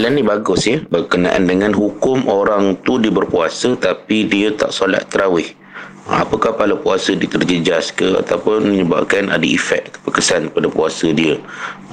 soalan ni bagus ya. Berkenaan dengan hukum orang tu dia berpuasa tapi dia tak solat terawih apakah pahala puasa diterjejas ke ataupun menyebabkan ada efek kesan pada puasa dia?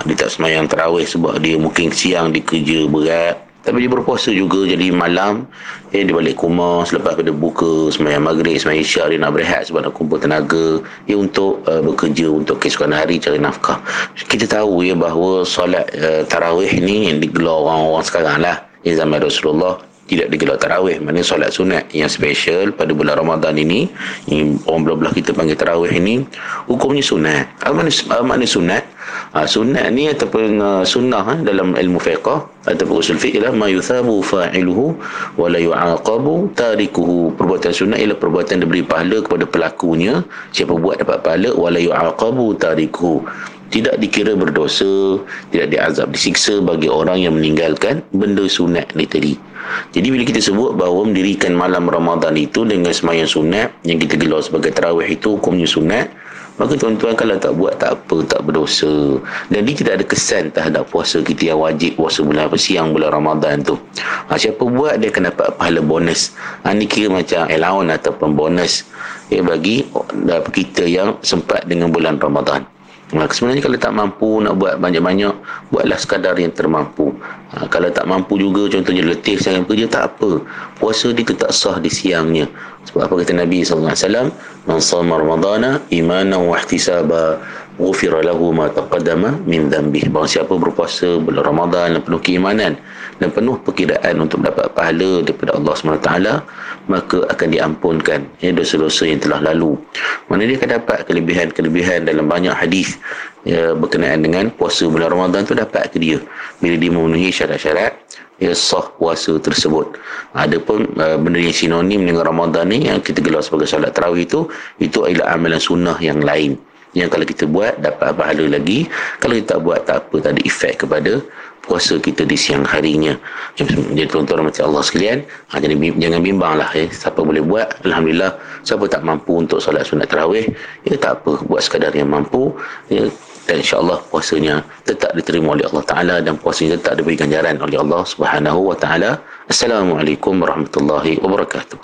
Dia tak semayang terawih sebab dia mungkin siang dia kerja berat tapi dia berpuasa juga jadi malam. Eh, dia balik kumah selepas pada buka semayang maghrib semayang isyak dia nak berehat sebab nak kumpul tenaga. Dia untuk uh, bekerja untuk keesokan hari cari nafkah. Kita tahu ya bahawa solat uh, tarawih ni yang digelar orang-orang sekarang lah. Di zaman Rasulullah tidak digelar tarawih. Mana solat sunat yang special pada bulan Ramadan ini yang orang belah-belah kita panggil tarawih ini hukumnya sunat. Apa mana sunat ha, sunat ni ataupun uh, sunnah ha, dalam ilmu fiqah ataupun usul fiqh ialah ma yuthabu fa'iluhu wa la yu'aqabu tarikuhu. Perbuatan sunat ialah perbuatan diberi pahala kepada pelakunya. Siapa buat dapat pahala wa la yu'aqabu tarikuhu tidak dikira berdosa, tidak diazab, disiksa bagi orang yang meninggalkan benda sunat ni tadi. Jadi bila kita sebut bahawa mendirikan malam Ramadan itu dengan semayang sunat yang kita gelar sebagai terawih itu hukumnya sunat, maka tuan-tuan kalau tak buat tak apa, tak berdosa. Dan dia tidak ada kesan terhadap puasa kita yang wajib puasa bulan siang bulan Ramadan tu. Ha, siapa buat dia akan dapat pahala bonus. Ha, ni kira macam allowance ataupun bonus ya, bagi kita yang sempat dengan bulan Ramadan. Sebenarnya kalau tak mampu nak buat banyak-banyak, buatlah sekadar yang termampu. Ha, kalau tak mampu juga, contohnya letih sangat kerja, tak apa. Puasa dia tetap sah di siangnya. Sebab apa kata Nabi SAW? Sama Ramadana imanan wa ihtisaba ghufira lahu ma taqaddama min dhanbih. Bahawa siapa berpuasa bulan Ramadan yang penuh keimanan dan penuh perkiraan untuk mendapat pahala daripada Allah SWT, maka akan diampunkan ya, dosa-dosa yang telah lalu. Mana dia akan dapat kelebihan-kelebihan dalam banyak hadis ya, berkenaan dengan puasa bulan Ramadan tu dapat ke dia bila dia memenuhi syarat-syarat ya sah puasa tersebut. Ada pun uh, benda yang sinonim dengan Ramadan ni yang kita gelar sebagai solat tarawih itu itu adalah amalan sunnah yang lain yang kalau kita buat dapat pahala lagi kalau kita tak buat tak apa tak ada efek kepada puasa kita di siang harinya. Jadi tuan-tuan macam Allah sekalian, ha, jadi jangan bimbang lah. Eh. Siapa boleh buat, Alhamdulillah. Siapa tak mampu untuk solat sunat terawih, ya tak apa. Buat sekadar yang mampu. Ya, dan insyaAllah puasanya tetap diterima oleh Allah Ta'ala dan puasanya tetap diberi ganjaran oleh Allah Subhanahu Wa Ta'ala. Assalamualaikum warahmatullahi wabarakatuh.